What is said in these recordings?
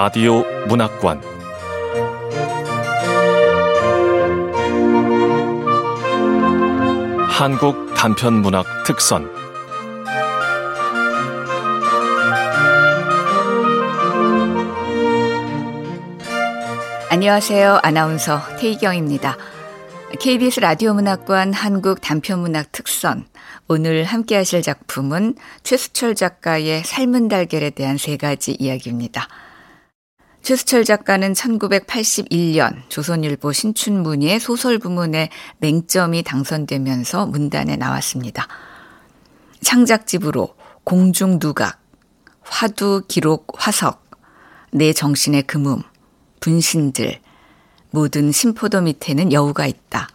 라디오 문학관 한국 단편 문학 특선 안녕하세요. 아나운서 태희경입니다. KBS 라디오 문학관 한국 단편문학 특선. 오늘 함께 하실 작품은 최수철 작가의 삶은 달걀에 대한 세 가지 이야기입니다. 최수철 작가는 1981년 조선일보 신춘문예 소설 부문에 맹점이 당선되면서 문단에 나왔습니다. 창작집으로 공중두각, 화두 기록 화석, 내 정신의 금음, 분신들, 모든 심포도 밑에는 여우가 있다.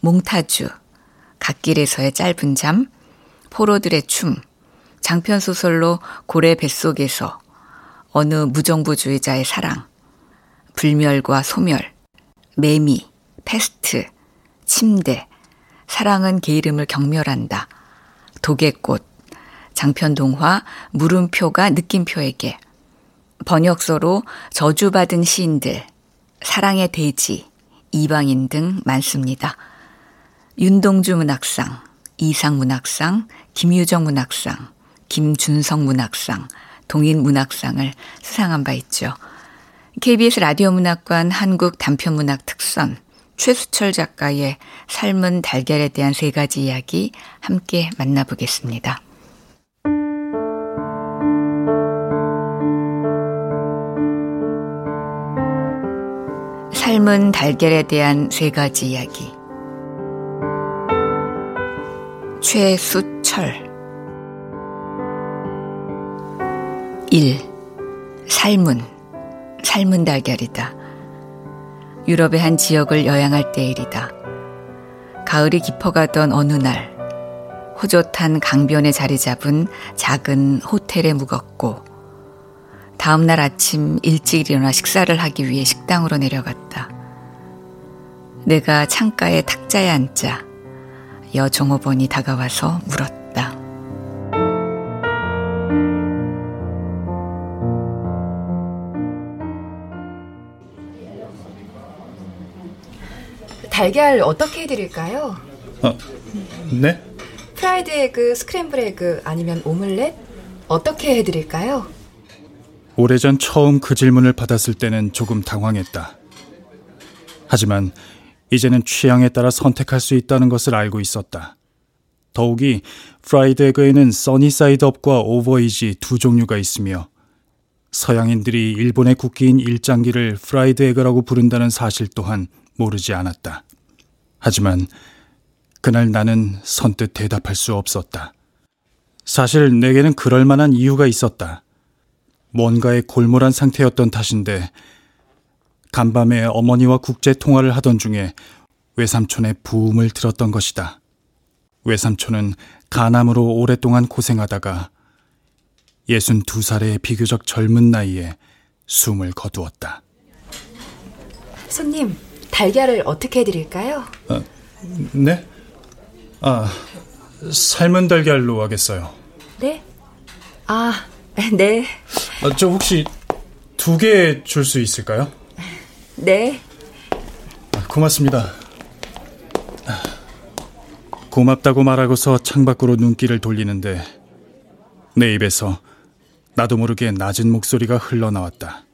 몽타주, 갓길에서의 짧은 잠, 포로들의 춤, 장편 소설로 고래 뱃속에서 어느 무정부주의자의 사랑, 불멸과 소멸, 매미, 패스트, 침대, 사랑은 게으름을 경멸한다. 도개꽃, 장편 동화, 물음표가 느낌표에게, 번역서로 저주받은 시인들, 사랑의 돼지, 이방인 등 많습니다. 윤동주 문학상, 이상 문학상, 김유정 문학상, 김준성 문학상, 동인 문학상을 수상한 바 있죠. KBS 라디오 문학관 한국 단편 문학 특선 최수철 작가의 삶은 달걀에 대한 세 가지 이야기 함께 만나보겠습니다. 삶은 달걀에 대한 세 가지 이야기. 최수철 1. 삶은 삶은 달걀이다. 유럽의 한 지역을 여행할 때 일이다. 가을이 깊어가던 어느 날 호젓한 강변에 자리 잡은 작은 호텔에 묵었고 다음 날 아침 일찍 일어나 식사를 하기 위해 식당으로 내려갔다. 내가 창가에 탁자에 앉자 여 종업원이 다가와서 물었다. 달걀 어떻게 해드릴까요? 아, 네? fried egg, scramble egg 아니면 오믈렛? 어떻게 해드릴까요? 오래전 처음 그 질문을 받았을 때는 조금 당황했다. 하지만 이제는 취향에 따라 선택할 수 있다는 것을 알고 있었다. 더욱이 프라이드 에그에는 써니사이드업과 오버이지 두 종류가 있으며 서양인들이 일본의 국기인 일장기를 fried egg라고 부른다는 사실 또한 모르지 않았다. 하지만 그날 나는 선뜻 대답할 수 없었다. 사실 내게는 그럴 만한 이유가 있었다. 뭔가에 골몰한 상태였던 탓인데 간밤에 어머니와 국제 통화를 하던 중에 외삼촌의 부음을 들었던 것이다. 외삼촌은 간암으로 오랫동안 고생하다가 62살의 비교적 젊은 나이에 숨을 거두었다. 손님, 달걀을 어떻게 해드릴까요? 아, 네? 아, 삶은 달걀로 하겠어요. 네? 아, 네. 아, 저 혹시 두 개 줄 수 있을까요? 네. 아, 고맙습니다. 고맙다고 말하고서 창밖으로 눈길을 돌리는데 내 입에서 나도 모르게 낮은 목소리가 흘러나왔다.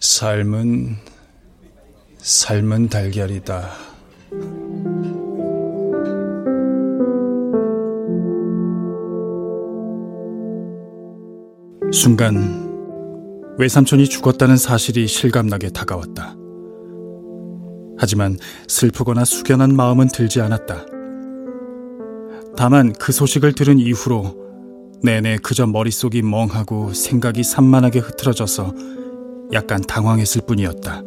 삶은 삶은 달걀이다. 순간 외삼촌이 죽었다는 사실이 실감나게 다가왔다. 하지만 슬프거나 숙연한 마음은 들지 않았다. 다만 그 소식을 들은 이후로 내내 그저 머릿속이 멍하고 생각이 산만하게 흐트러져서 약간 당황했을 뿐이었다.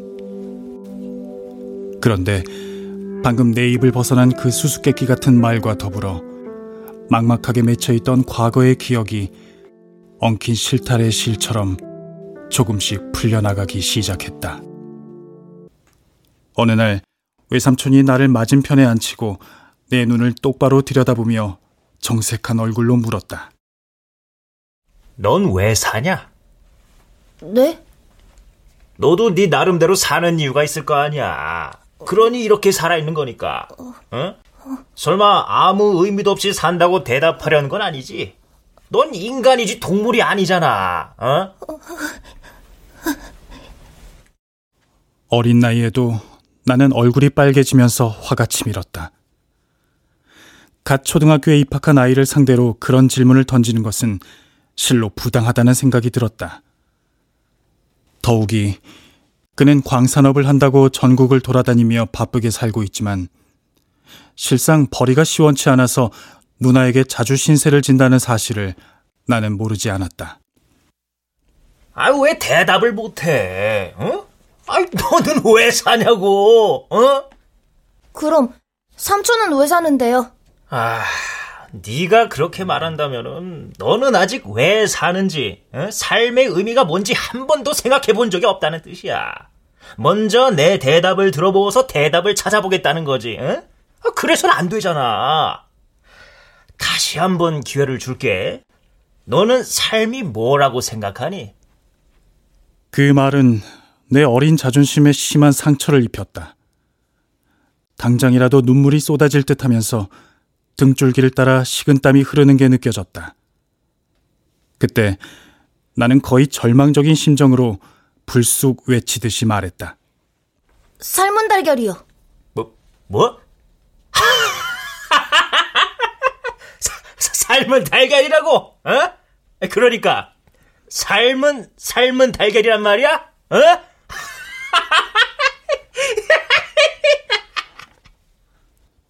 그런데 방금 내 입을 벗어난 그 수수께끼 같은 말과 더불어 막막하게 맺혀있던 과거의 기억이 엉킨 실타래 실처럼 조금씩 풀려나가기 시작했다. 어느 날 외삼촌이 나를 맞은편에 앉히고 내 눈을 똑바로 들여다보며 정색한 얼굴로 물었다. 넌 왜 사냐? 네? 너도 네 나름대로 사는 이유가 있을 거 아니야. 그러니 이렇게 살아있는 거니까. 어? 설마 아무 의미도 없이 산다고 대답하려는 건 아니지? 넌 인간이지 동물이 아니잖아. 어? 어린 나이에도 나는 얼굴이 빨개지면서 화가 치밀었다. 갓 초등학교에 입학한 아이를 상대로 그런 질문을 던지는 것은 실로 부당하다는 생각이 들었다. 더욱이 그는 광산업을 한다고 전국을 돌아다니며 바쁘게 살고 있지만 실상 벌이가 시원치 않아서 누나에게 자주 신세를 진다는 사실을 나는 모르지 않았다. 아유, 왜 대답을 못해? 어? 아이, 너는 왜 사냐고, 어? 그럼 삼촌은 왜 사는데요? 아, 네가 그렇게 말한다면은 너는 아직 왜 사는지, 어? 삶의 의미가 뭔지 한 번도 생각해 본 적이 없다는 뜻이야. 먼저 내 대답을 들어보고서 대답을 찾아보겠다는 거지. 어? 그래서는 안 되잖아. 다시 한 번 기회를 줄게. 너는 삶이 뭐라고 생각하니? 그 말은 내 어린 자존심에 심한 상처를 입혔다. 당장이라도 눈물이 쏟아질 듯 하면서 등줄기를 따라 식은땀이 흐르는 게 느껴졌다. 그때 나는 거의 절망적인 심정으로 불쑥 외치듯이 말했다. 삶은 달걀이요. 뭐, 뭐? 삶은 달걀이라고? 어? 그러니까 삶은 삶은 달걀이란 말이야? 어?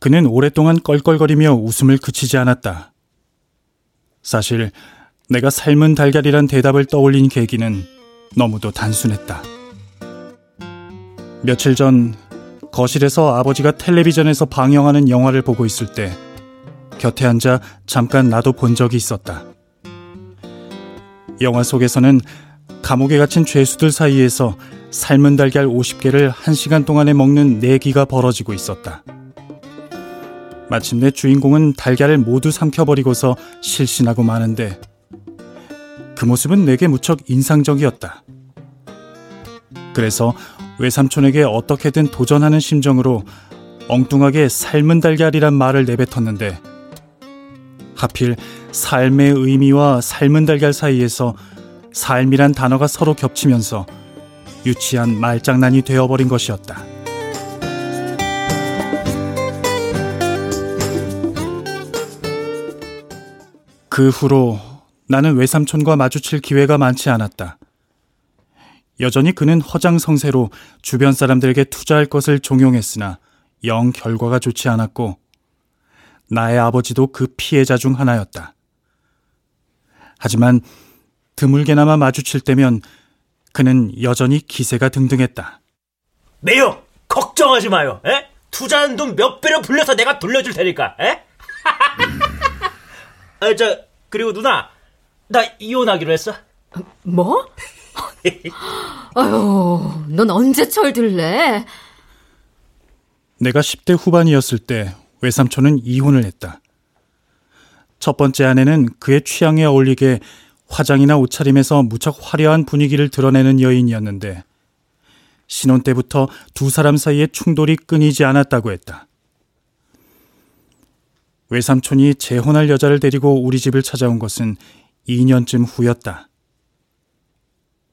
그는 오랫동안 껄껄거리며 웃음을 그치지 않았다. 사실 내가 삶은 달걀이란 대답을 떠올린 계기는 너무도 단순했다. 며칠 전 거실에서 아버지가 텔레비전에서 방영하는 영화를 보고 있을 때 곁에 앉아 잠깐 나도 본 적이 있었다. 영화 속에서는 감옥에 갇힌 죄수들 사이에서 삶은 달걀 50개를 1시간 동안에 먹는 내기가 벌어지고 있었다. 마침내 주인공은 달걀을 모두 삼켜버리고서 실신하고 마는데 그 모습은 내게 무척 인상적이었다. 그래서 외삼촌에게 어떻게든 도전하는 심정으로 엉뚱하게 삶은 달걀이란 말을 내뱉었는데 하필 삶의 의미와 삶은 달걀 사이에서 삶이란 단어가 서로 겹치면서 유치한 말장난이 되어버린 것이었다. 그 후로 나는 외삼촌과 마주칠 기회가 많지 않았다. 여전히 그는 허장성세로 주변 사람들에게 투자할 것을 종용했으나 영 결과가 좋지 않았고 나의 아버지도 그 피해자 중 하나였다. 하지만 드물게나마 마주칠 때면 그는 여전히 기세가 등등했다. 매요 걱정하지 마요. 에? 투자한 돈 몇 배로 불려서 내가 돌려줄 테니까. 에? 아, 저 그리고 누나 나 이혼하기로 했어. 뭐? 아유, 넌 언제 철들래? 내가 10대 후반이었을 때 외삼촌은 이혼을 했다. 첫 번째 아내는 그의 취향에 어울리게 화장이나 옷차림에서 무척 화려한 분위기를 드러내는 여인이었는데 신혼 때부터 두 사람 사이에 충돌이 끊이지 않았다고 했다. 외삼촌이 재혼할 여자를 데리고 우리 집을 찾아온 것은 2년쯤 후였다.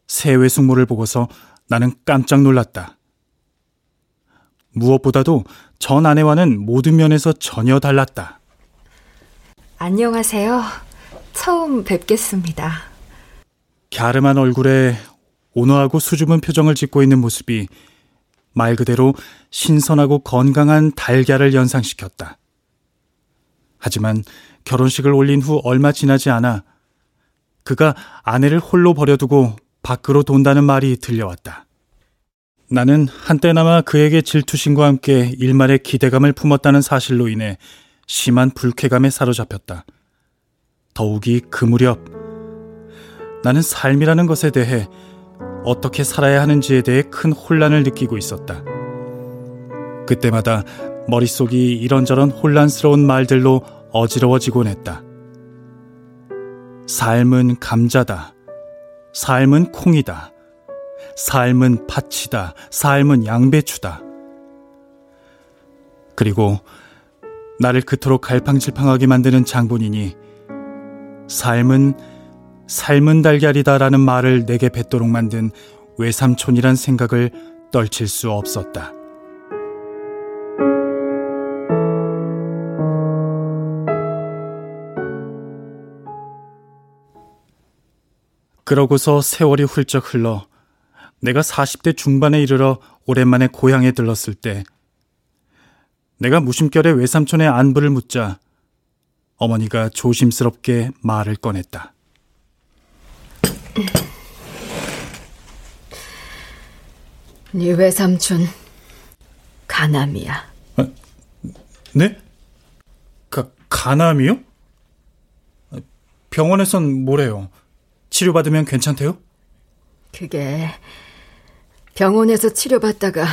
새 외숙모를 보고서 나는 깜짝 놀랐다. 무엇보다도 전 아내와는 모든 면에서 전혀 달랐다. 안녕하세요. 처음 뵙겠습니다. 갸름한 얼굴에 온화하고 수줍은 표정을 짓고 있는 모습이 말 그대로 신선하고 건강한 달걀을 연상시켰다. 하지만 결혼식을 올린 후 얼마 지나지 않아 그가 아내를 홀로 버려두고 밖으로 돈다는 말이 들려왔다. 나는 한때나마 그에게 질투심과 함께 일말의 기대감을 품었다는 사실로 인해 심한 불쾌감에 사로잡혔다. 더욱이 그 무렵 나는 삶이라는 것에 대해 어떻게 살아야 하는지에 대해 큰 혼란을 느끼고 있었다. 그때마다 머릿속이 이런저런 혼란스러운 말들로 어지러워지곤 했다. 삶은 감자다. 삶은 콩이다. 삶은 팥이다. 삶은 양배추다. 그리고 나를 그토록 갈팡질팡하게 만드는 장본인이 삶은 삶은 달걀이다라는 말을 내게 뱉도록 만든 외삼촌이란 생각을 떨칠 수 없었다. 그러고서 세월이 훌쩍 흘러 내가 40대 중반에 이르러 오랜만에 고향에 들렀을 때 내가 무심결에 외삼촌의 안부를 묻자 어머니가 조심스럽게 말을 꺼냈다. 네 외삼촌 가남이야. 네? 가, 가남이요? 병원에선 뭐래요? 치료받으면 괜찮대요? 그게 병원에서 치료받다가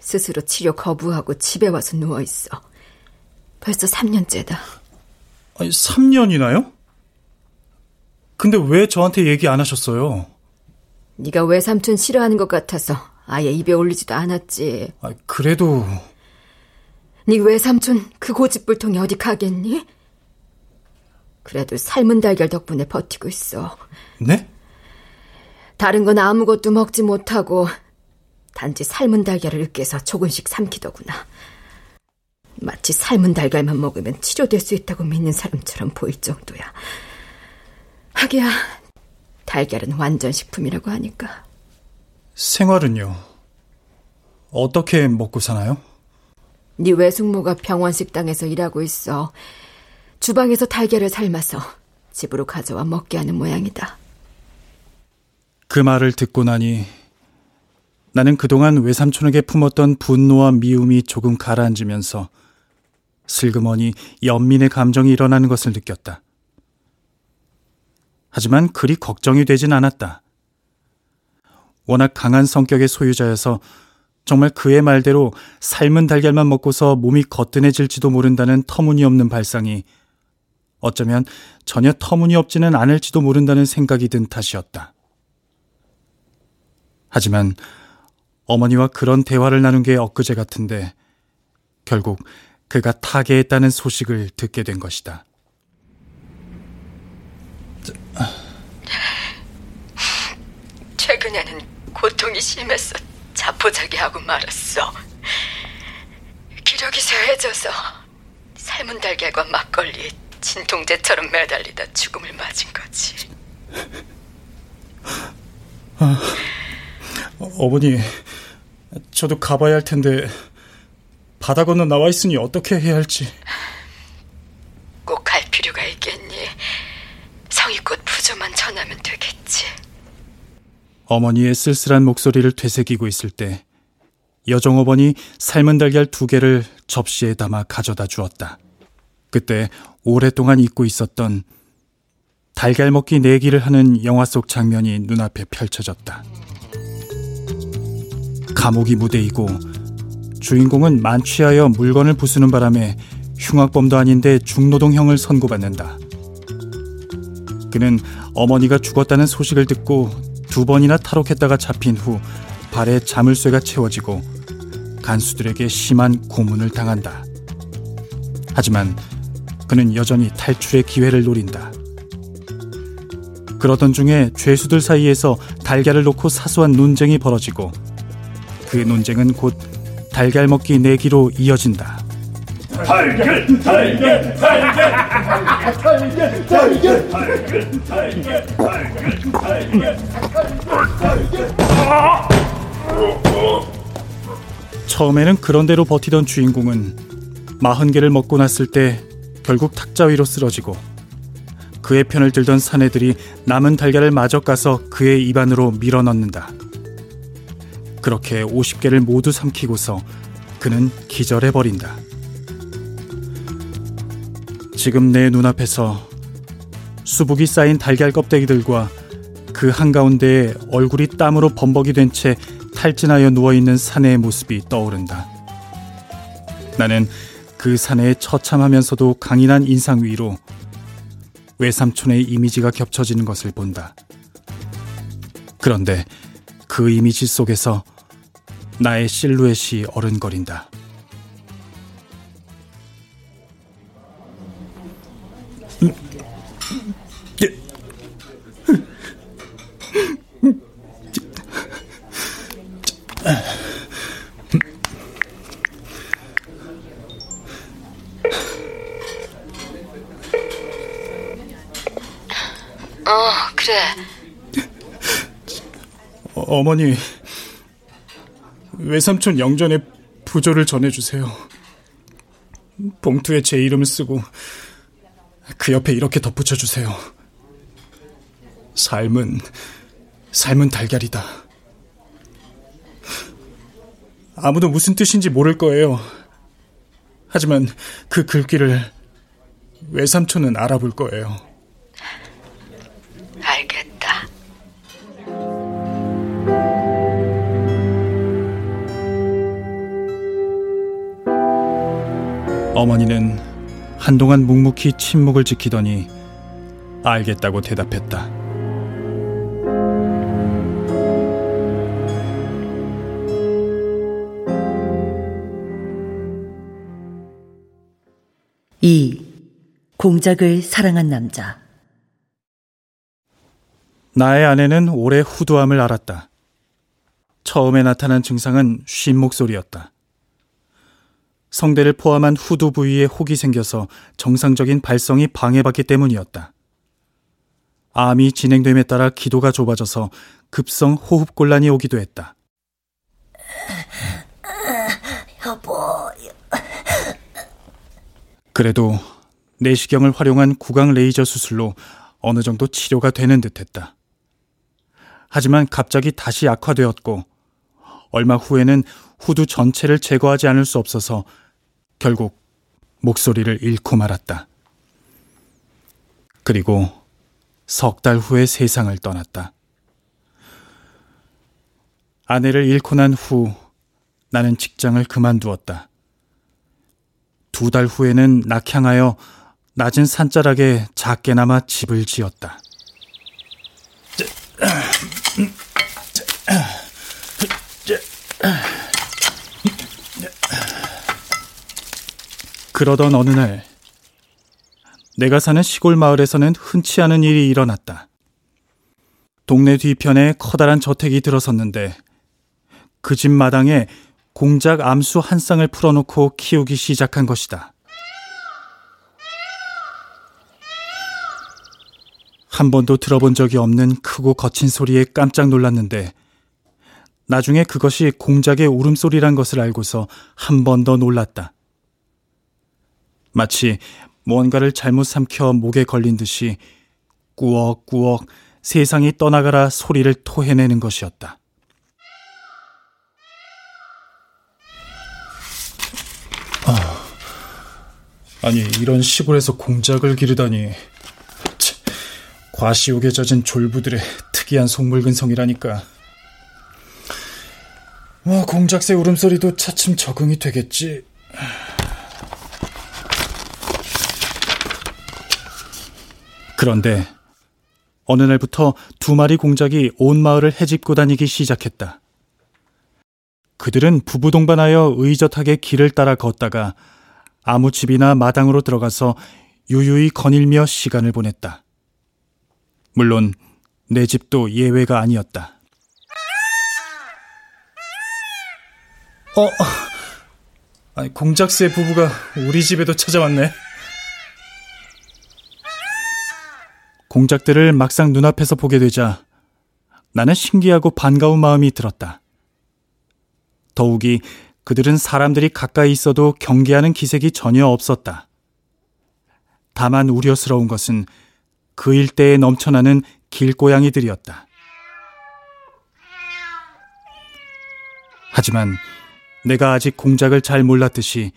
스스로 치료 거부하고 집에 와서 누워 있어. 벌써 3년째다. 아니, 3년이나요? 근데 왜 저한테 얘기 안 하셨어요? 네가 외삼촌 싫어하는 것 같아서 아예 입에 올리지도 않았지. 아, 그래도 네 외삼촌 그 고집불통이 어디 가겠니? 그래도 삶은 달걀 덕분에 버티고 있어. 네? 다른 건 아무것도 먹지 못하고 단지 삶은 달걀을 으깨서 조금씩 삼키더구나. 마치 삶은 달걀만 먹으면 치료될 수 있다고 믿는 사람처럼 보일 정도야. 하기야, 달걀은 완전 식품이라고 하니까. 생활은요? 어떻게 먹고 사나요? 네 외숙모가 병원 식당에서 일하고 있어. 주방에서 달걀을 삶아서 집으로 가져와 먹게 하는 모양이다. 그 말을 듣고 나니 나는 그동안 외삼촌에게 품었던 분노와 미움이 조금 가라앉으면서 슬그머니 연민의 감정이 일어나는 것을 느꼈다. 하지만 그리 걱정이 되진 않았다. 워낙 강한 성격의 소유자여서 정말 그의 말대로 삶은 달걀만 먹고서 몸이 거뜬해질지도 모른다는 터무니없는 발상이 어쩌면 전혀 터무니없지는 않을지도 모른다는 생각이 든 탓이었다. 하지만 어머니와 그런 대화를 나눈 게 엊그제 같은데 결국 그가 타계했다는 소식을 듣게 된 것이다. 최근에는 고통이 심해서 자포자기하고 말았어. 기력이 쇠해져서 삶은 달걀과 막걸리에 진통제처럼 매달리다 죽음을 맞은 거지. 아, 어머니, 저도 가봐야 할 텐데 바다 건너 나와 있으니 어떻게 해야 할지. 꼭 갈 필요가 있겠니? 성의껏 부조만 전하면 되겠지. 어머니의 쓸쓸한 목소리를 되새기고 있을 때 여종어머니 삶은 달걀 두 개를 접시에 담아 가져다 주었다. 그때 오랫동안 잊고 있었던 달걀 먹기 내기를 하는 영화 속 장면이 눈앞에 펼쳐졌다. 감옥이 무대이고 주인공은 만취하여 물건을 부수는 바람에 흉악범도 아닌데 중노동형을 선고받는다. 그는 어머니가 죽었다는 소식을 듣고 두 번이나 탈옥했다가 잡힌 후 발에 자물쇠가 채워지고 간수들에게 심한 고문을 당한다. 하지만 그는 여전히 탈출의 기회를 노린다. 그러던 중에 죄수들 사이에서 달걀을 놓고 사소한 논쟁이 벌어지고 그 논쟁은 곧 달걀 먹기 내기로 이어진다. 달걀, 달걀, 달걀, 달걀, 달걀, 달걀, 달걀, 처음에는 그런대로 버티던 주인공은 마흔 개를 먹고 났을 때 결국 탁자 위로 쓰러지고 그의 편을 들던 사내들이 남은 달걀을 마저 까서 그의 입안으로 밀어넣는다. 그렇게 50개를 모두 삼키고서 그는 기절해버린다. 지금 내 눈앞에서 수북이 쌓인 달걀 껍데기들과 그 한가운데에 얼굴이 땀으로 범벅이 된 채 탈진하여 누워있는 사내의 모습이 떠오른다. 나는 그 사내의 처참하면서도 강인한 인상 위로 외삼촌의 이미지가 겹쳐지는 것을 본다. 그런데 그 이미지 속에서 나의 실루엣이 어른거린다. 그래. 어, 어머니, 외삼촌 영전에 부조를 전해주세요. 봉투에 제 이름을 쓰고 그 옆에 이렇게 덧붙여 주세요. 삶은, 삶은 달걀이다. 아무도 무슨 뜻인지 모를 거예요. 하지만 그 글귀를 외삼촌은 알아볼 거예요. 어머니는 한동안 묵묵히 침묵을 지키더니 알겠다고 대답했다. 이 공작을 사랑한 남자. 나의 아내는 올해 후두함을 알았다. 처음에 나타난 증상은 쉰 목소리였다. 성대를 포함한 후두 부위에 혹이 생겨서 정상적인 발성이 방해받기 때문이었다. 암이 진행됨에 따라 기도가 좁아져서 급성 호흡곤란이 오기도 했다. 여보, 그래도 내시경을 활용한 구강 레이저 수술로 어느 정도 치료가 되는 듯 했다. 하지만 갑자기 다시 악화되었고, 얼마 후에는 후두 전체를 제거하지 않을 수 없어서 결국 목소리를 잃고 말았다. 그리고 석 달 후에 세상을 떠났다. 아내를 잃고 난 후 나는 직장을 그만두었다. 두 달 후에는 낙향하여 낮은 산자락에 작게나마 집을 지었다. 그러던 어느 날, 내가 사는 시골 마을에서는 흔치 않은 일이 일어났다. 동네 뒤편에 커다란 저택이 들어섰는데, 그 집 마당에 공작 암수 한 쌍을 풀어놓고 키우기 시작한 것이다. 한 번도 들어본 적이 없는 크고 거친 소리에 깜짝 놀랐는데, 나중에 그것이 공작의 울음소리란 것을 알고서 한 번 더 놀랐다. 마치 무언가를 잘못 삼켜 목에 걸린 듯이 꾸억꾸억 세상이 떠나가라 소리를 토해내는 것이었다. 아, 니 이런 시골에서 공작을 기르다니 치, 과시욕에 젖은 졸부들의 특이한 속물근 성이라니까. 뭐 공작새 울음소리도 차츰 적응이 되겠지. 그런데 어느 날부터 두 마리 공작이 온 마을을 헤집고 다니기 시작했다. 그들은 부부 동반하여 의젓하게 길을 따라 걷다가 아무 집이나 마당으로 들어가서 유유히 거닐며 시간을 보냈다. 물론 내 집도 예외가 아니었다. 어, 아니, 공작새 부부가 우리 집에도 찾아왔네. 공작들을 막상 눈앞에서 보게 되자 나는 신기하고 반가운 마음이 들었다. 더욱이 그들은 사람들이 가까이 있어도 경계하는 기색이 전혀 없었다. 다만 우려스러운 것은 그 일대에 넘쳐나는 길고양이들이었다. 하지만 내가 아직 공작을 잘 몰랐듯이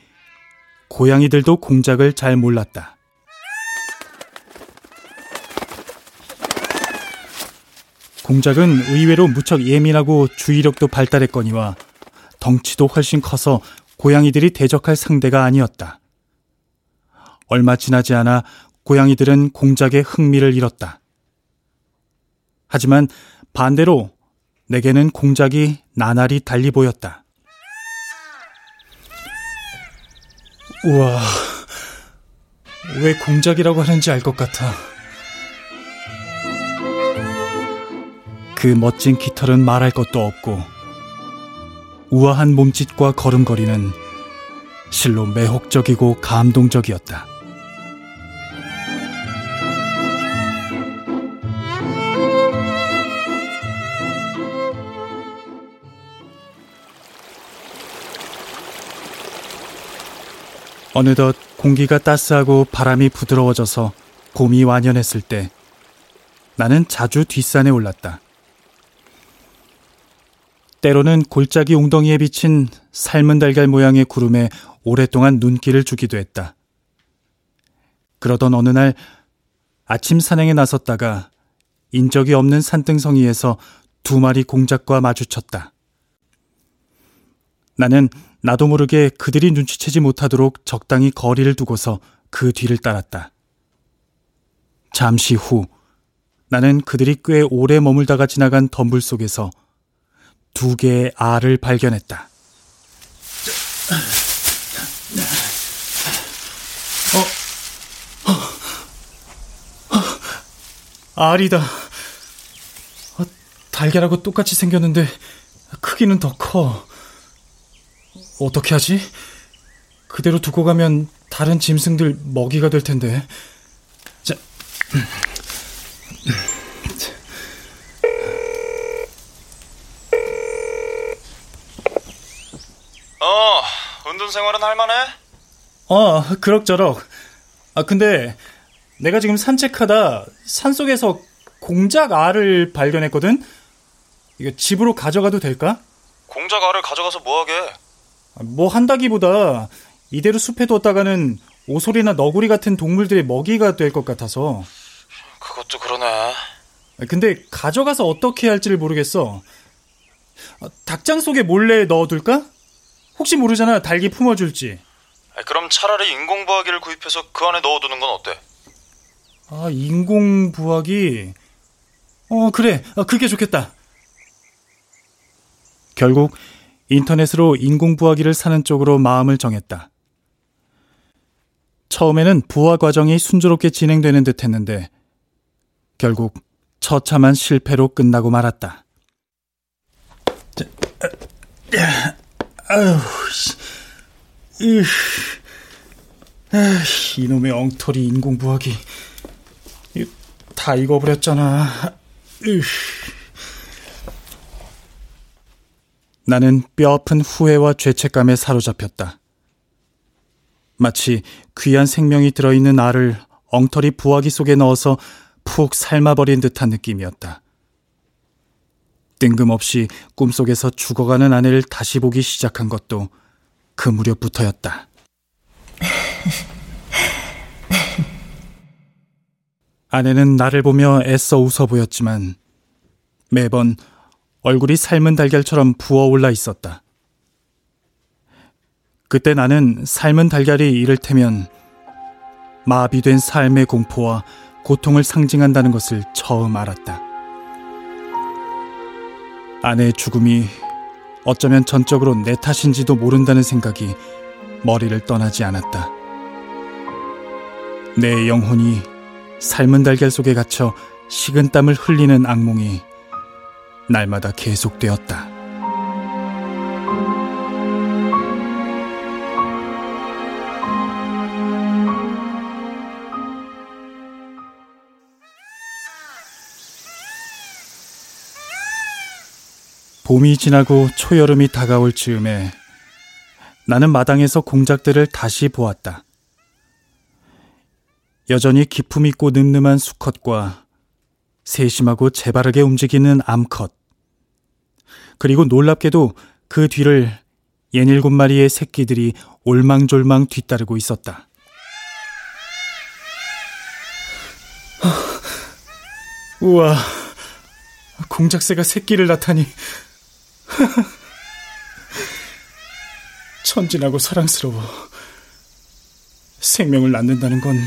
고양이들도 공작을 잘 몰랐다. 공작은 의외로 무척 예민하고 주의력도 발달했거니와 덩치도 훨씬 커서 고양이들이 대적할 상대가 아니었다. 얼마 지나지 않아 고양이들은 공작의 흥미를 잃었다. 하지만 반대로 내게는 공작이 나날이 달리 보였다. 우와, 왜 공작이라고 하는지 알 것 같아. 그 멋진 깃털은 말할 것도 없고, 우아한 몸짓과 걸음걸이는 실로 매혹적이고 감동적이었다. 어느덧 공기가 따스하고 바람이 부드러워져서 봄이 완연했을 때 나는 자주 뒷산에 올랐다. 때로는 골짜기 웅덩이에 비친 삶은 달걀 모양의 구름에 오랫동안 눈길을 주기도 했다. 그러던 어느 날 아침 산행에 나섰다가 인적이 없는 산등성이에서 두 마리 공작과 마주쳤다. 나는 나도 모르게 그들이 눈치채지 못하도록 적당히 거리를 두고서 그 뒤를 따랐다. 잠시 후 나는 그들이 꽤 오래 머물다가 지나간 덤불 속에서 두 개의 알을 발견했다. 어, 알이다. 어, 달걀하고 똑같이 생겼는데 크기는 더 커. 어떻게 하지? 그대로 두고 가면 다른 짐승들 먹이가 될 텐데. 자. 어, 운동 생활은 할만해? 어, 그럭저럭. 아, 근데 내가 지금 산책하다 산속에서 공작 알을 발견했거든? 이거 집으로 가져가도 될까? 공작 알을 가져가서 뭐하게? 뭐 한다기보다 이대로 숲에 뒀다가는 오소리나 너구리 같은 동물들의 먹이가 될 것 같아서. 그것도 그러네. 근데 가져가서 어떻게 할지를 모르겠어. 닭장 속에 몰래 넣어둘까? 혹시 모르잖아, 닭이 품어줄지. 그럼 차라리 인공 부화기를 구입해서 그 안에 넣어두는 건 어때? 아, 인공 부화기? 어, 그래. 아, 그게 좋겠다. 결국 인터넷으로 인공 부화기를 사는 쪽으로 마음을 정했다. 처음에는 부화 과정이 순조롭게 진행되는 듯 했는데, 결국 처참한 실패로 끝나고 말았다. 자, 아유, 이, 이놈의 엉터리 인공부화기. 다 익어버렸잖아. 으. 나는 뼈아픈 후회와 죄책감에 사로잡혔다. 마치 귀한 생명이 들어있는 알을 엉터리 부화기 속에 넣어서 푹 삶아버린 듯한 느낌이었다. 뜬금없이 꿈속에서 죽어가는 아내를 다시 보기 시작한 것도 그 무렵부터였다. 아내는 나를 보며 애써 웃어 보였지만 매번 얼굴이 삶은 달걀처럼 부어올라 있었다. 그때 나는 삶은 달걀이 이를테면 마비된 삶의 공포와 고통을 상징한다는 것을 처음 알았다. 아내의 죽음이 어쩌면 전적으로 내 탓인지도 모른다는 생각이 머리를 떠나지 않았다. 내 영혼이 삶은 달걀 속에 갇혀 식은 땀을 흘리는 악몽이 날마다 계속되었다. 봄이 지나고 초여름이 다가올 즈음에 나는 마당에서 공작들을 다시 보았다. 여전히 기품 있고 늠름한 수컷과 세심하고 재바르게 움직이는 암컷. 그리고 놀랍게도 그 뒤를 예닐곱 마리의 새끼들이 올망졸망 뒤따르고 있었다. 우와, 공작새가 새끼를 낳다니. 천진하고 사랑스러워. 생명을 낳는다는 건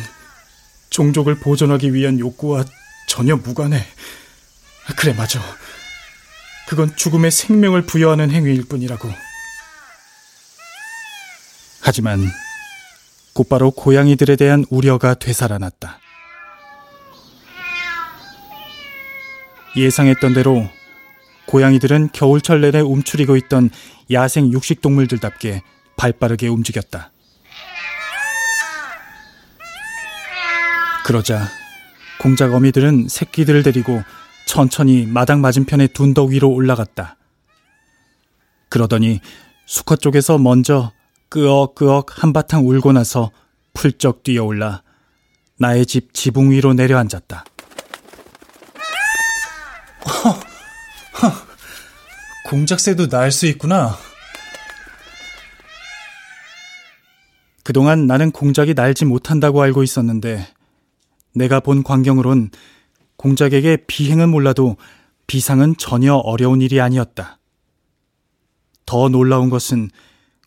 종족을 보존하기 위한 욕구와 전혀 무관해. 그래, 맞아. 그건 죽음의 생명을 부여하는 행위일 뿐이라고. 하지만 곧바로 고양이들에 대한 우려가 되살아났다. 예상했던 대로 고양이들은 겨울철 내내 움츠리고 있던 야생 육식동물들답게 발빠르게 움직였다. 그러자 공작 어미들은 새끼들을 데리고 천천히 마당 맞은편의 둔덕 위로 올라갔다. 그러더니 수컷 쪽에서 먼저 끄억끄억 한바탕 울고 나서 풀쩍 뛰어올라 나의 집 지붕 위로 내려앉았다. 공작새도 날 수 있구나. 그동안 나는 공작이 날지 못한다고 알고 있었는데 내가 본 광경으론 공작에게 비행은 몰라도 비상은 전혀 어려운 일이 아니었다. 더 놀라운 것은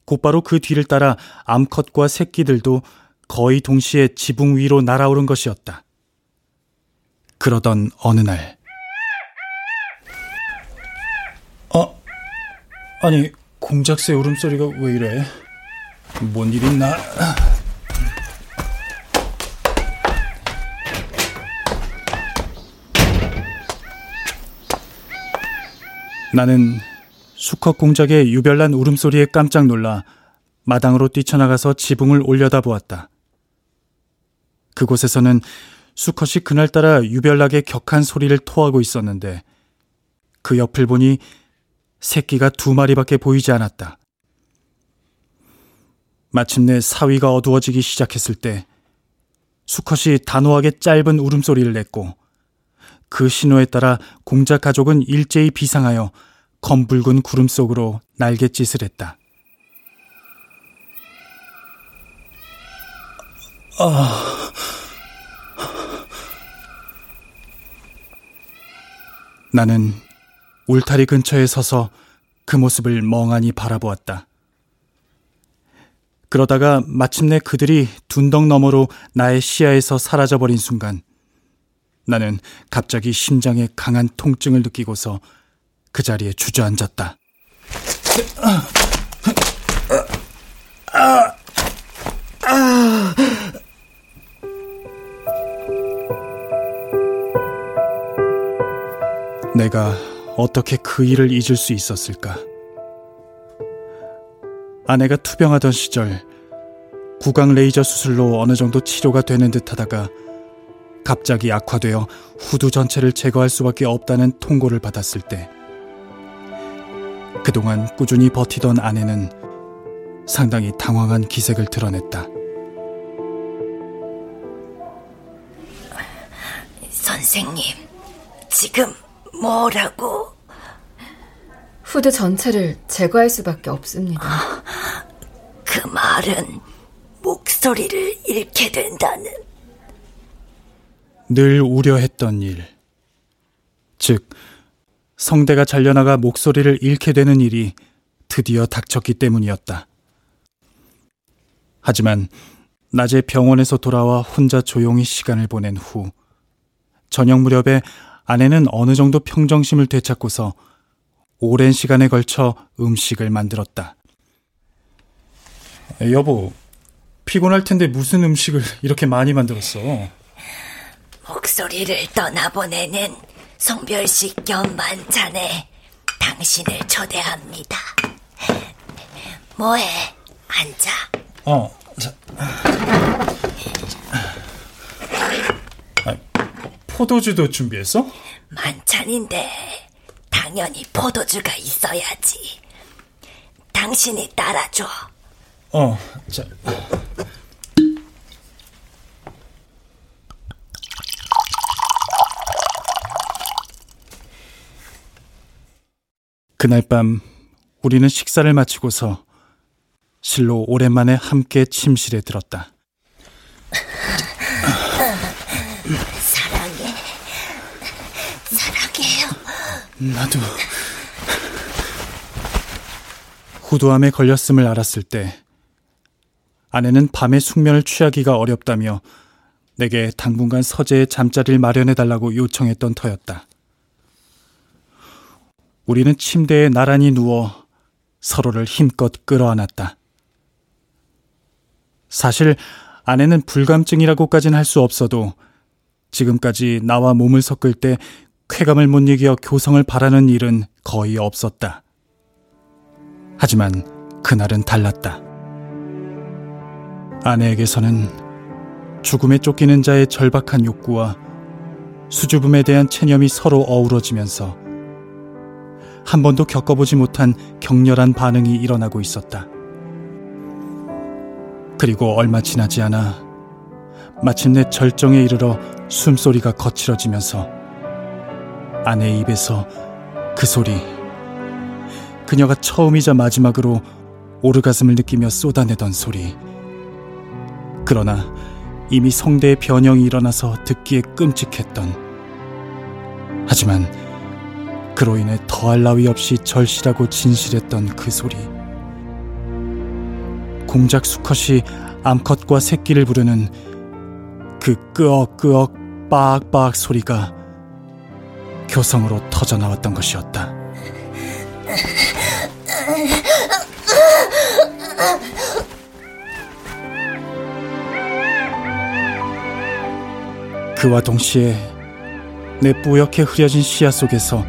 곧바로 그 뒤를 따라 암컷과 새끼들도 거의 동시에 지붕 위로 날아오른 것이었다. 그러던 어느 날, 아니, 공작새 울음소리가 왜 이래? 뭔 일 있나? 나는 수컷 공작의 유별난 울음소리에 깜짝 놀라 마당으로 뛰쳐나가서 지붕을 올려다보았다. 그곳에서는 수컷이 그날따라 유별나게 격한 소리를 토하고 있었는데 그 옆을 보니 새끼가 두 마리밖에 보이지 않았다. 마침내 사위가 어두워지기 시작했을 때 수컷이 단호하게 짧은 울음소리를 냈고 그 신호에 따라 공작 가족은 일제히 비상하여 검붉은 구름 속으로 날갯짓을 했다. 아... 나는 울타리 근처에 서서 그 모습을 멍하니 바라보았다. 그러다가 마침내 그들이 둔덕 너머로 나의 시야에서 사라져버린 순간 나는 갑자기 심장에 강한 통증을 느끼고서 그 자리에 주저앉았다. 내가 어떻게 그 일을 잊을 수 있었을까? 아내가 투병하던 시절 구강 레이저 수술로 어느 정도 치료가 되는 듯 하다가 갑자기 악화되어 후두 전체를 제거할 수밖에 없다는 통고를 받았을 때 그동안 꾸준히 버티던 아내는 상당히 당황한 기색을 드러냈다. 선생님, 지금 뭐라고? 후드 전체를 제거할 수밖에 없습니다. 아, 그 말은 목소리를 잃게 된다는. 늘 우려했던 일. 즉, 성대가 잘려나가 목소리를 잃게 되는 일이 드디어 닥쳤기 때문이었다. 하지만 낮에 병원에서 돌아와 혼자 조용히 시간을 보낸 후 저녁 무렵에 아내는 어느 정도 평정심을 되찾고서 오랜 시간에 걸쳐 음식을 만들었다. 여보, 피곤할 텐데 무슨 음식을 이렇게 많이 만들었어? 목소리를 떠나보내는 성별식 겸 만찬에 당신을 초대합니다. 뭐해? 앉아. 어, 자. 아, 포도주도 준비했어? 만찬인데 당연히 포도주가 있어야지. 당신이 따라줘. 어, 자. 그날 밤 우리는 식사를 마치고서 실로 오랜만에 함께 침실에 들었다. 사랑해. 사랑해요. 나도 후두암에 걸렸음을 알았을 때 아내는 밤에 숙면을 취하기가 어렵다며 내게 당분간 서재에 잠자리를 마련해 달라고 요청했던 터였다. 우리는 침대에 나란히 누워 서로를 힘껏 끌어안았다. 사실 아내는 불감증이라고까진 할 수 없어도 지금까지 나와 몸을 섞을 때 쾌감을 못 이겨 교성을 바라는 일은 거의 없었다. 하지만 그날은 달랐다. 아내에게서는 죽음에 쫓기는 자의 절박한 욕구와 수줍음에 대한 체념이 서로 어우러지면서 한 번도 겪어보지 못한 격렬한 반응이 일어나고 있었다. 그리고 얼마 지나지 않아 마침내 절정에 이르러 숨소리가 거칠어지면서 아내의 입에서 그 소리, 그녀가 처음이자 마지막으로 오르가슴을 느끼며 쏟아내던 소리. 그러나 이미 성대의 변형이 일어나서 듣기에 끔찍했던 하지만 그로 인해 더할 나위 없이 절실하고 진실했던 그 소리. 공작 수컷이 암컷과 새끼를 부르는 그 끄억끄억 빡빡 소리가 교성으로 터져 나왔던 것이었다. 그와 동시에 내 뿌옇게 흐려진 시야 속에서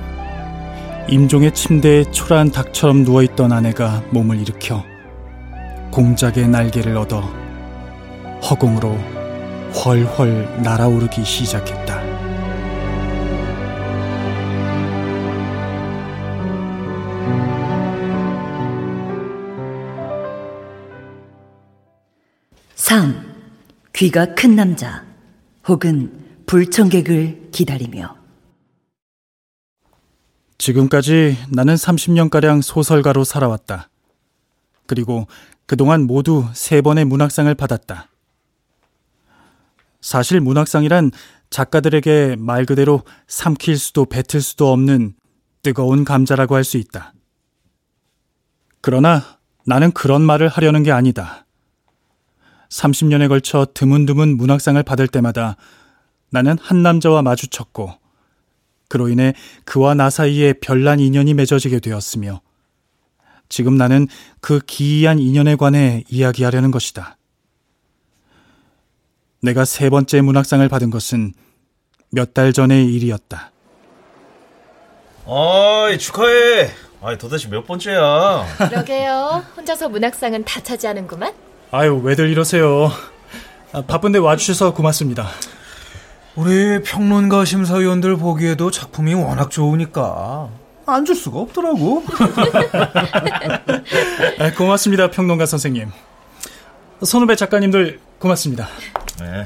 임종의 침대에 초라한 닭처럼 누워있던 아내가 몸을 일으켜 공작의 날개를 얻어 허공으로 훨훨 날아오르기 시작했다. 삼 귀가 큰 남자 혹은 불청객을 기다리며 지금까지 나는 30년가량 소설가로 살아왔다. 그리고 그동안 모두 세 번의 문학상을 받았다. 사실 문학상이란 작가들에게 말 그대로 삼킬 수도 뱉을 수도 없는 뜨거운 감자라고 할 수 있다. 그러나 나는 그런 말을 하려는 게 아니다. 30년에 걸쳐 드문드문 문학상을 받을 때마다 나는 한 남자와 마주쳤고 그로 인해 그와 나 사이에 별난 인연이 맺어지게 되었으며 지금 나는 그 기이한 인연에 관해 이야기하려는 것이다. 내가 세 번째 문학상을 받은 것은 몇 달 전의 일이었다. 어이, 축하해. 아이, 도대체 몇 번째야? 그러게요. 혼자서 문학상은 다 차지하는구만. 아유, 왜들 이러세요. 아, 바쁜데 와주셔서 고맙습니다. 우리 평론가 심사위원들 보기에도 작품이 워낙 좋으니까 안 줄 수가 없더라고. 아, 고맙습니다, 평론가 선생님. 선후배 작가님들 고맙습니다. 네.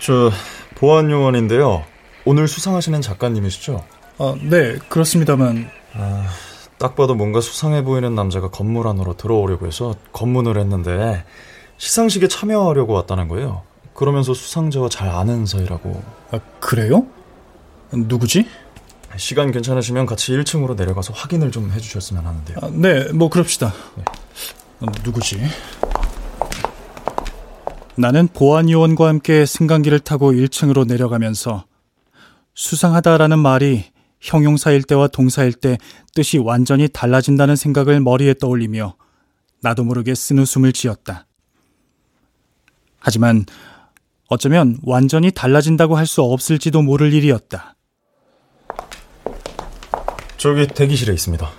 저 보안 요원인데요. 오늘 수상하시는 작가님이시죠? 아, 네, 그렇습니다만. 아, 딱 봐도 뭔가 수상해 보이는 남자가 건물 안으로 들어오려고 해서 검문을 했는데 시상식에 참여하려고 왔다는 거예요. 그러면서 수상자와 잘 아는 사이라고. 아, 그래요? 누구지? 시간 괜찮으시면 같이 1층으로 내려가서 확인을 좀 해주셨으면 하는데요. 아, 네, 뭐 그럽시다. 네. 어, 누구지? 나는 보안요원과 함께 승강기를 타고 1층으로 내려가면서 수상하다라는 말이 형용사일 때와 동사일 때 뜻이 완전히 달라진다는 생각을 머리에 떠올리며 나도 모르게 쓴웃음을 지었다. 하지만 어쩌면 완전히 달라진다고 할 수 없을지도 모를 일이었다. 저기 대기실에 있습니다.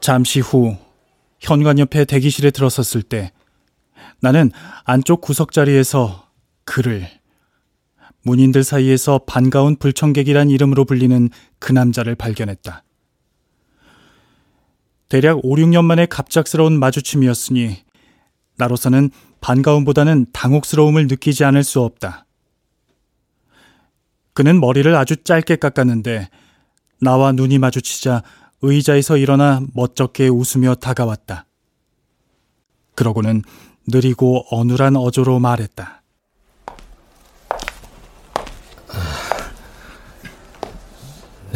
잠시 후 현관 옆에 대기실에 들어섰을 때 나는 안쪽 구석 자리에서 그를 문인들 사이에서 반가운 불청객이란 이름으로 불리는 그 남자를 발견했다. 대략 5, 6년 만에 갑작스러운 마주침이었으니 나로서는 반가움보다는 당혹스러움을 느끼지 않을 수 없다. 그는 머리를 아주 짧게 깎았는데 나와 눈이 마주치자 의자에서 일어나 멋쩍게 웃으며 다가왔다. 그러고는 느리고 어눌한 어조로 말했다.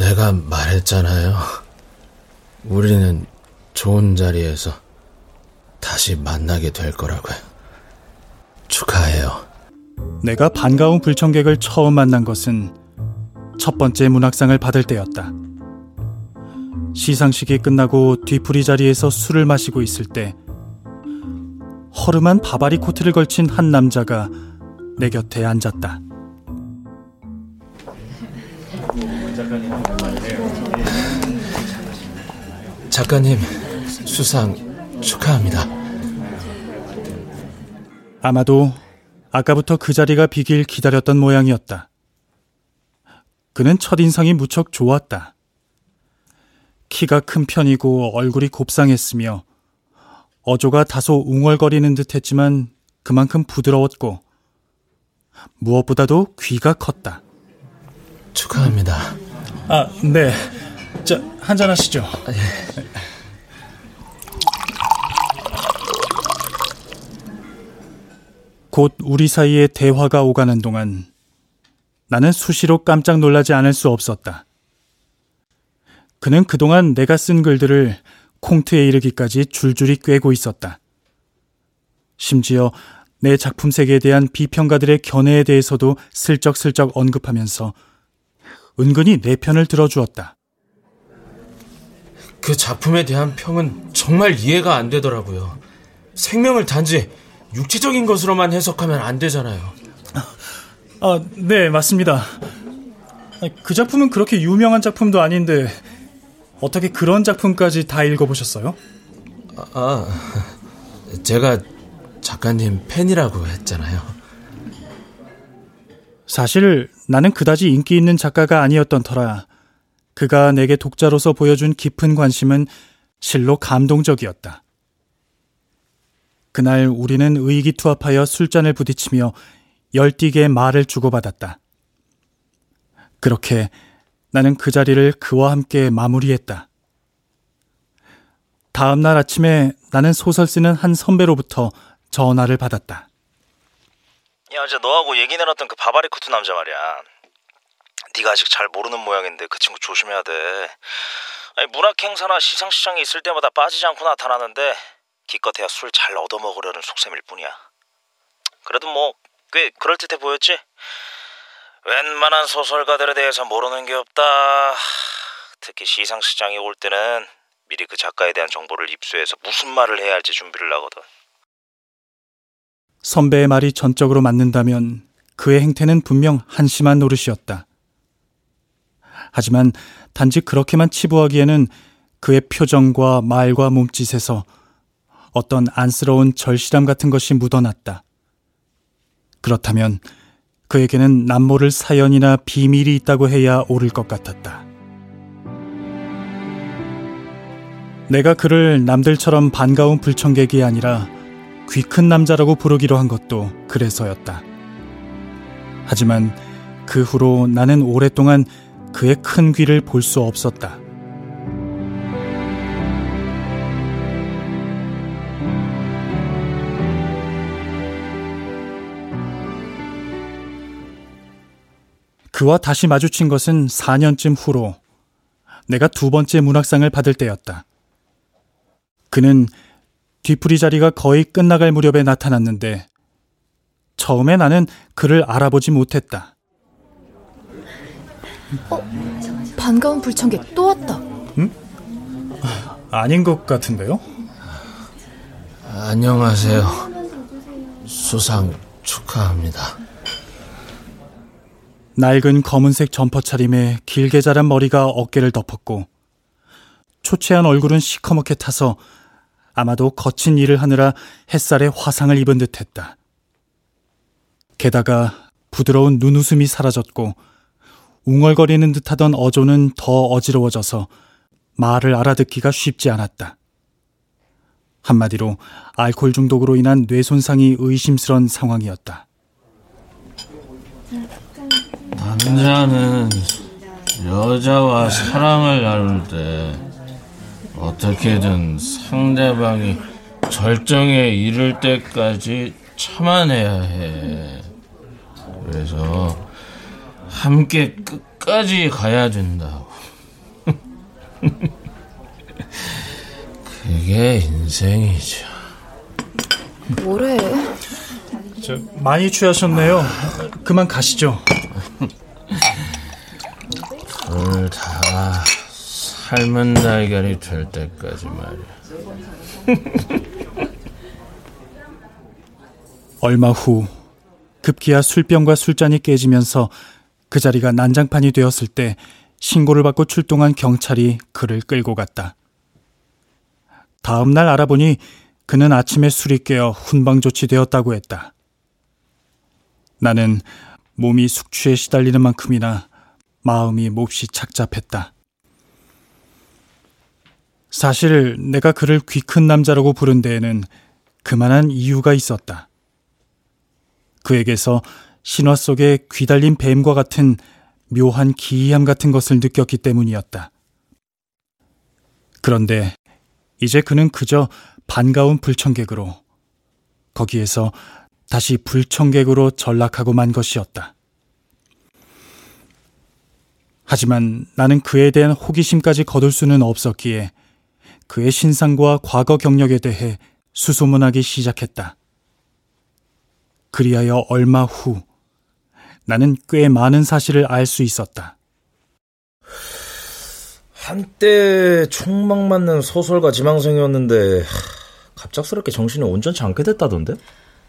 내가 말했잖아요. 우리는 좋은 자리에서 다시 만나게 될 거라고요. 축하해요. 내가 반가운 불청객을 처음 만난 것은 첫 번째 문학상을 받을 때였다. 시상식이 끝나고 뒤풀이 자리에서 술을 마시고 있을 때 허름한 바바리 코트를 걸친 한 남자가 내 곁에 앉았다. 작가님, 수상 축하합니다. 아마도 아까부터 그 자리가 비길 기다렸던 모양이었다. 그는 첫인상이 무척 좋았다. 키가 큰 편이고 얼굴이 곱상했으며 어조가 다소 웅얼거리는 듯 했지만 그만큼 부드러웠고 무엇보다도 귀가 컸다. 축하합니다. 아, 네. 자, 한잔 하시죠. 곧 우리 사이에 대화가 오가는 동안 나는 수시로 깜짝 놀라지 않을 수 없었다. 그는 그동안 내가 쓴 글들을 콩트에 이르기까지 줄줄이 꿰고 있었다. 심지어 내 작품 세계에 대한 비평가들의 견해에 대해서도 슬쩍슬쩍 언급하면서 은근히 내 편을 들어주었다. 그 작품에 대한 평은 정말 이해가 안 되더라고요. 생명을 단지 육체적인 것으로만 해석하면 안 되잖아요. 아, 네, 맞습니다. 그 작품은 그렇게 유명한 작품도 아닌데 어떻게 그런 작품까지 다 읽어보셨어요? 아, 제가 작가님 팬이라고 했잖아요. 사실 나는 그다지 인기 있는 작가가 아니었던 터라 그가 내게 독자로서 보여준 깊은 관심은 실로 감동적이었다. 그날 우리는 의기투합하여 술잔을 부딪히며 열띠게 말을 주고받았다. 그렇게 나는 그 자리를 그와 함께 마무리했다. 다음 날 아침에 나는 소설 쓰는 한 선배로부터 전화를 받았다. 야, 어제 너하고 얘기 나눴던 그 바바리 코트 남자 말이야. 네가 아직 잘 모르는 모양인데 그 친구 조심해야 돼. 아니, 문학 행사나 시상식장에 있을 때마다 빠지지 않고 나타나는데 기껏해야 술 잘 얻어먹으려는 속셈일 뿐이야. 그래도 뭐 꽤 그럴듯해 보였지? 웬만한 소설가들에 대해서 모르는 게 없다. 특히 시상식장에 올 때는 미리 그 작가에 대한 정보를 입수해서 무슨 말을 해야 할지 준비를 하거든. 선배의 말이 전적으로 맞는다면 그의 행태는 분명 한심한 노릇이었다. 하지만 단지 그렇게만 치부하기에는 그의 표정과 말과 몸짓에서 어떤 안쓰러운 절실함 같은 것이 묻어났다. 그렇다면 그에게는 남모를 사연이나 비밀이 있다고 해야 옳을 것 같았다. 내가 그를 남들처럼 반가운 불청객이 아니라 귀 큰 남자라고 부르기로 한 것도 그래서였다. 하지만 그 후로 나는 오랫동안 그의 큰 귀를 볼 수 없었다. 그와 다시 마주친 것은 4년쯤 후로 내가 두 번째 문학상을 받을 때였다. 그는 뒤풀이 자리가 거의 끝나갈 무렵에 나타났는데 처음에 나는 그를 알아보지 못했다. 어? 반가운 불청객 또 왔다. 응? 아닌 것 같은데요? 안녕하세요. 수상 축하합니다. 낡은 검은색 점퍼 차림에 길게 자란 머리가 어깨를 덮었고 초췌한 얼굴은 시커멓게 타서 아마도 거친 일을 하느라 햇살에 화상을 입은 듯했다. 게다가 부드러운 눈웃음이 사라졌고 웅얼거리는 듯하던 어조는 더 어지러워져서 말을 알아듣기가 쉽지 않았다. 한마디로 알코올 중독으로 인한 뇌 손상이 의심스런 상황이었다. 남자는 여자와 사랑을 나눌 때 어떻게든 상대방이 절정에 이를 때까지 참아내야 해. 그래서 함께 끝까지 가야 된다고. 그게 인생이죠. 뭐래? 저, 많이 취하셨네요. 그만 가시죠. 오늘 다 삶은 달걀이 될 때까지 말이야. 얼마 후 급기야 술병과 술잔이 깨지면서 그 자리가 난장판이 되었을 때 신고를 받고 출동한 경찰이 그를 끌고 갔다. 다음 날 알아보니 그는 아침에 술이 깨어 훈방 조치되었다고 했다. 나는 몸이 숙취에 시달리는 만큼이나 마음이 몹시 착잡했다. 사실 내가 그를 귀 큰 남자라고 부른 데에는 그만한 이유가 있었다. 그에게서 신화 속에 귀달린 뱀과 같은 묘한 기이함 같은 것을 느꼈기 때문이었다. 그런데 이제 그는 그저 반가운 불청객으로 거기에서 다시 불청객으로 전락하고 만 것이었다. 하지만 나는 그에 대한 호기심까지 거둘 수는 없었기에 그의 신상과 과거 경력에 대해 수소문하기 시작했다. 그리하여 얼마 후 나는 꽤 많은 사실을 알 수 있었다. 한때 총망 맞는 소설가 지망생이었는데 갑작스럽게 정신이 온전치 않게 됐다던데?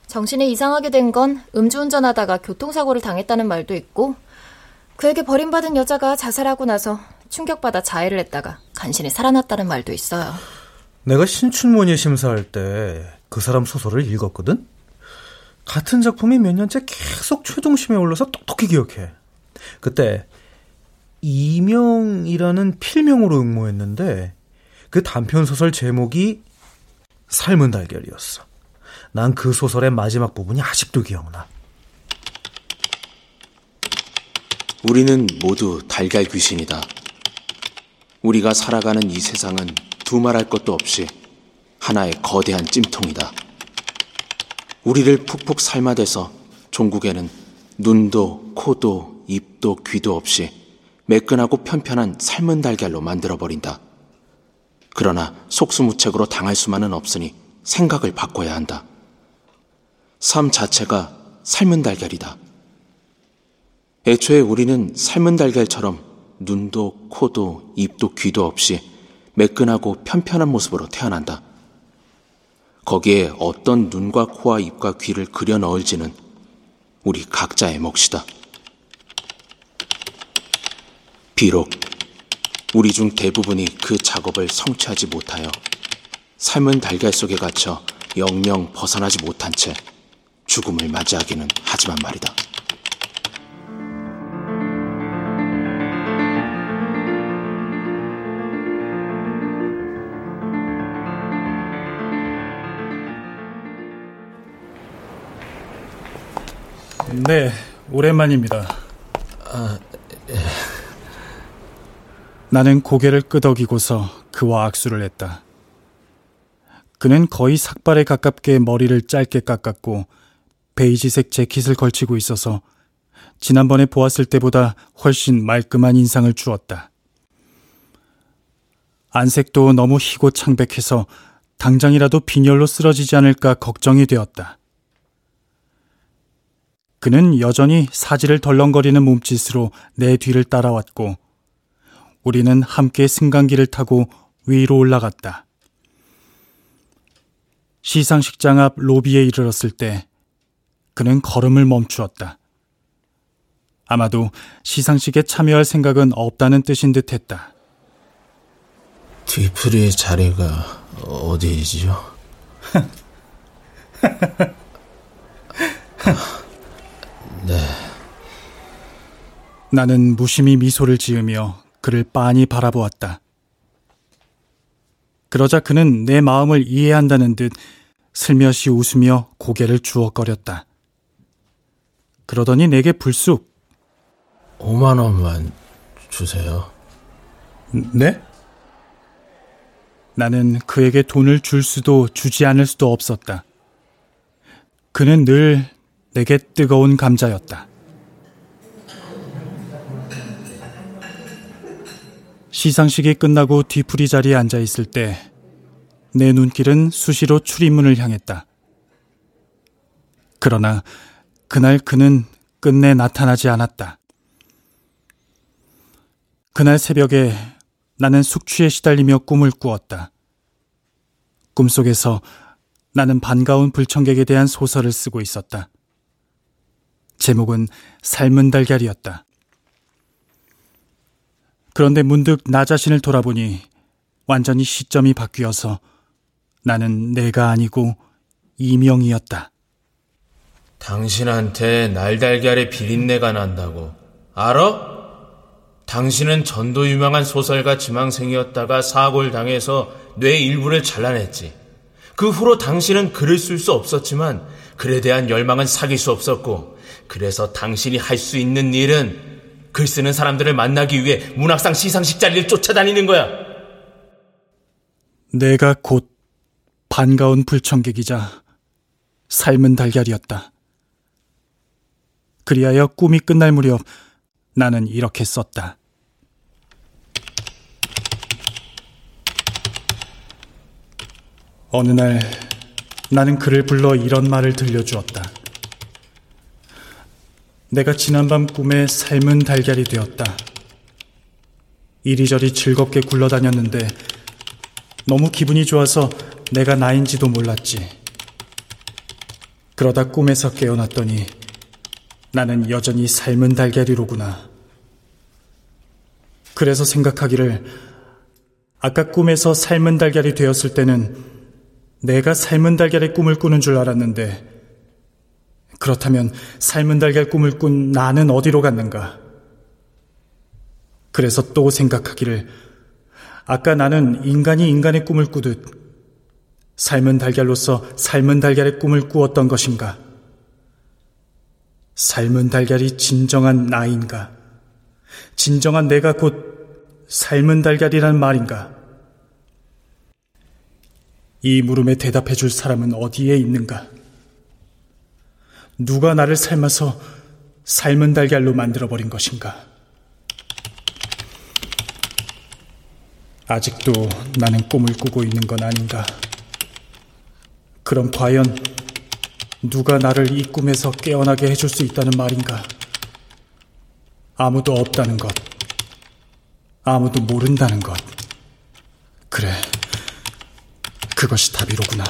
정신이 이상하게 된 건 음주운전하다가 교통사고를 당했다는 말도 있고 그에게 버림받은 여자가 자살하고 나서 충격받아 자해를 했다가 간신히 살아났다는 말도 있어요. 내가 신춘문예 심사할 때 그 사람 소설을 읽었거든? 같은 작품이 몇 년째 계속 최종심에 올라서 똑똑히 기억해. 그때 이명이라는 필명으로 응모했는데 그 단편 소설 제목이 삶은 달걀이었어. 난 그 소설의 마지막 부분이 아직도 기억나. 우리는 모두 달걀 귀신이다. 우리가 살아가는 이 세상은 두말할 것도 없이 하나의 거대한 찜통이다. 우리를 푹푹 삶아대서 종국에는 눈도, 코도, 입도, 귀도 없이 매끈하고 편편한 삶은 달걀로 만들어버린다. 그러나 속수무책으로 당할 수만은 없으니 생각을 바꿔야 한다. 삶 자체가 삶은 달걀이다. 애초에 우리는 삶은 달걀처럼 눈도, 코도, 입도, 귀도 없이 매끈하고 편편한 모습으로 태어난다. 거기에 어떤 눈과 코와 입과 귀를 그려 넣을지는 우리 각자의 몫이다. 비록 우리 중 대부분이 그 작업을 성취하지 못하여 삶은 달걀 속에 갇혀 영영 벗어나지 못한 채 죽음을 맞이하기는 하지만 말이다. 네, 오랜만입니다. 아, 예. 나는 고개를 끄덕이고서 그와 악수를 했다. 그는 거의 삭발에 가깝게 머리를 짧게 깎았고 베이지색 재킷을 걸치고 있어서 지난번에 보았을 때보다 훨씬 말끔한 인상을 주었다. 안색도 너무 희고 창백해서 당장이라도 빈혈로 쓰러지지 않을까 걱정이 되었다. 그는 여전히 사지를 덜렁거리는 몸짓으로 내 뒤를 따라왔고 우리는 함께 승강기를 타고 위로 올라갔다. 시상식장 앞 로비에 이르렀을 때 그는 걸음을 멈추었다. 아마도 시상식에 참여할 생각은 없다는 뜻인 듯 했다. 뒤풀이 자리가 어디이지요? 네. 나는 무심히 미소를 지으며 그를 빤히 바라보았다. 그러자 그는 내 마음을 이해한다는 듯 슬며시 웃으며 고개를 주워거렸다. 그러더니 내게 불쑥 5만 원만 주세요. 네? 나는 그에게 돈을 줄 수도 주지 않을 수도 없었다. 그는 늘 내게 뜨거운 감자였다. 시상식이 끝나고 뒤풀이 자리에 앉아 있을 때 내 눈길은 수시로 출입문을 향했다. 그러나 그날 그는 끝내 나타나지 않았다. 그날 새벽에 나는 숙취에 시달리며 꿈을 꾸었다. 꿈속에서 나는 반가운 불청객에 대한 소설을 쓰고 있었다. 제목은 삶은 달걀이었다. 그런데 문득 나 자신을 돌아보니 완전히 시점이 바뀌어서 나는 내가 아니고 이명이었다. 당신한테 날달걀의 비린내가 난다고. 알아? 당신은 전도 유명한 소설가 지망생이었다가 사고를 당해서 뇌 일부를 잘라냈지. 그 후로 당신은 글을 쓸 수 없었지만 글에 대한 열망은 사귈 수 없었고 그래서 당신이 할 수 있는 일은 글 쓰는 사람들을 만나기 위해 문학상 시상식 자리를 쫓아다니는 거야. 내가 곧 반가운 불청객이자 삶은 달걀이었다. 그리하여 꿈이 끝날 무렵 나는 이렇게 썼다. 어느 날 나는 그를 불러 이런 말을 들려주었다. 내가 지난밤 꿈에 삶은 달걀이 되었다. 이리저리 즐겁게 굴러다녔는데 너무 기분이 좋아서 내가 나인지도 몰랐지. 그러다 꿈에서 깨어났더니 나는 여전히 삶은 달걀이로구나. 그래서 생각하기를 아까 꿈에서 삶은 달걀이 되었을 때는 내가 삶은 달걀의 꿈을 꾸는 줄 알았는데 그렇다면 삶은 달걀 꿈을 꾼 나는 어디로 갔는가? 그래서 또 생각하기를 아까 나는 인간이 인간의 꿈을 꾸듯 삶은 달걀로서 삶은 달걀의 꿈을 꾸었던 것인가? 삶은 달걀이 진정한 나인가? 진정한 내가 곧 삶은 달걀이란 말인가? 이 물음에 대답해 줄 사람은 어디에 있는가? 누가 나를 삶아서 삶은 달걀로 만들어버린 것인가? 아직도 나는 꿈을 꾸고 있는 건 아닌가? 그럼 과연 누가 나를 이 꿈에서 깨어나게 해줄 수 있다는 말인가? 아무도 없다는 것. 아무도 모른다는 것. 그래. 그것이 답이로구나.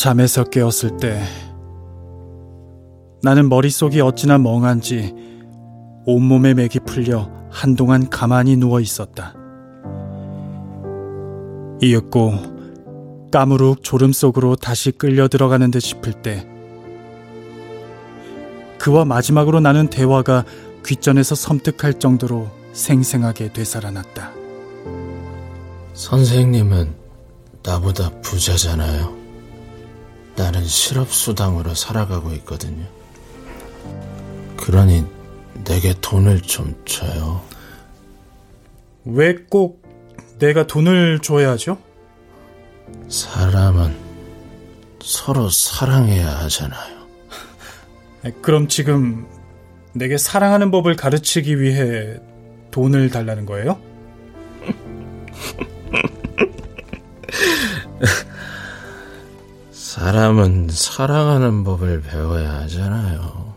잠에서 깨었을 때 나는 머릿속이 어찌나 멍한지 온몸에 맥이 풀려 한동안 가만히 누워 있었다. 이윽고 까무룩 졸음 속으로 다시 끌려 들어가는 듯 싶을 때 그와 마지막으로 나눈 대화가 귓전에서 섬뜩할 정도로 생생하게 되살아났다. 선생님은 나보다 부자잖아요. 나는 실업수당으로 살아가고 있거든요. 그러니 내게 돈을 좀 줘요. 왜 꼭 내가 돈을 줘야 하죠? 사람은 서로 사랑해야 하잖아요. 그럼 지금 내게 사랑하는 법을 가르치기 위해 돈을 달라는 거예요? 사람은 사랑하는 법을 배워야 하잖아요.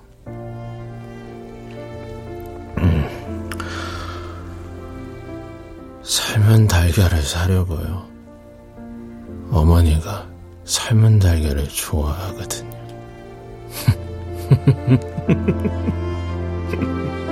음. 삶은 달걀을 사려고요. 어머니가 삶은 달걀을 좋아하거든요.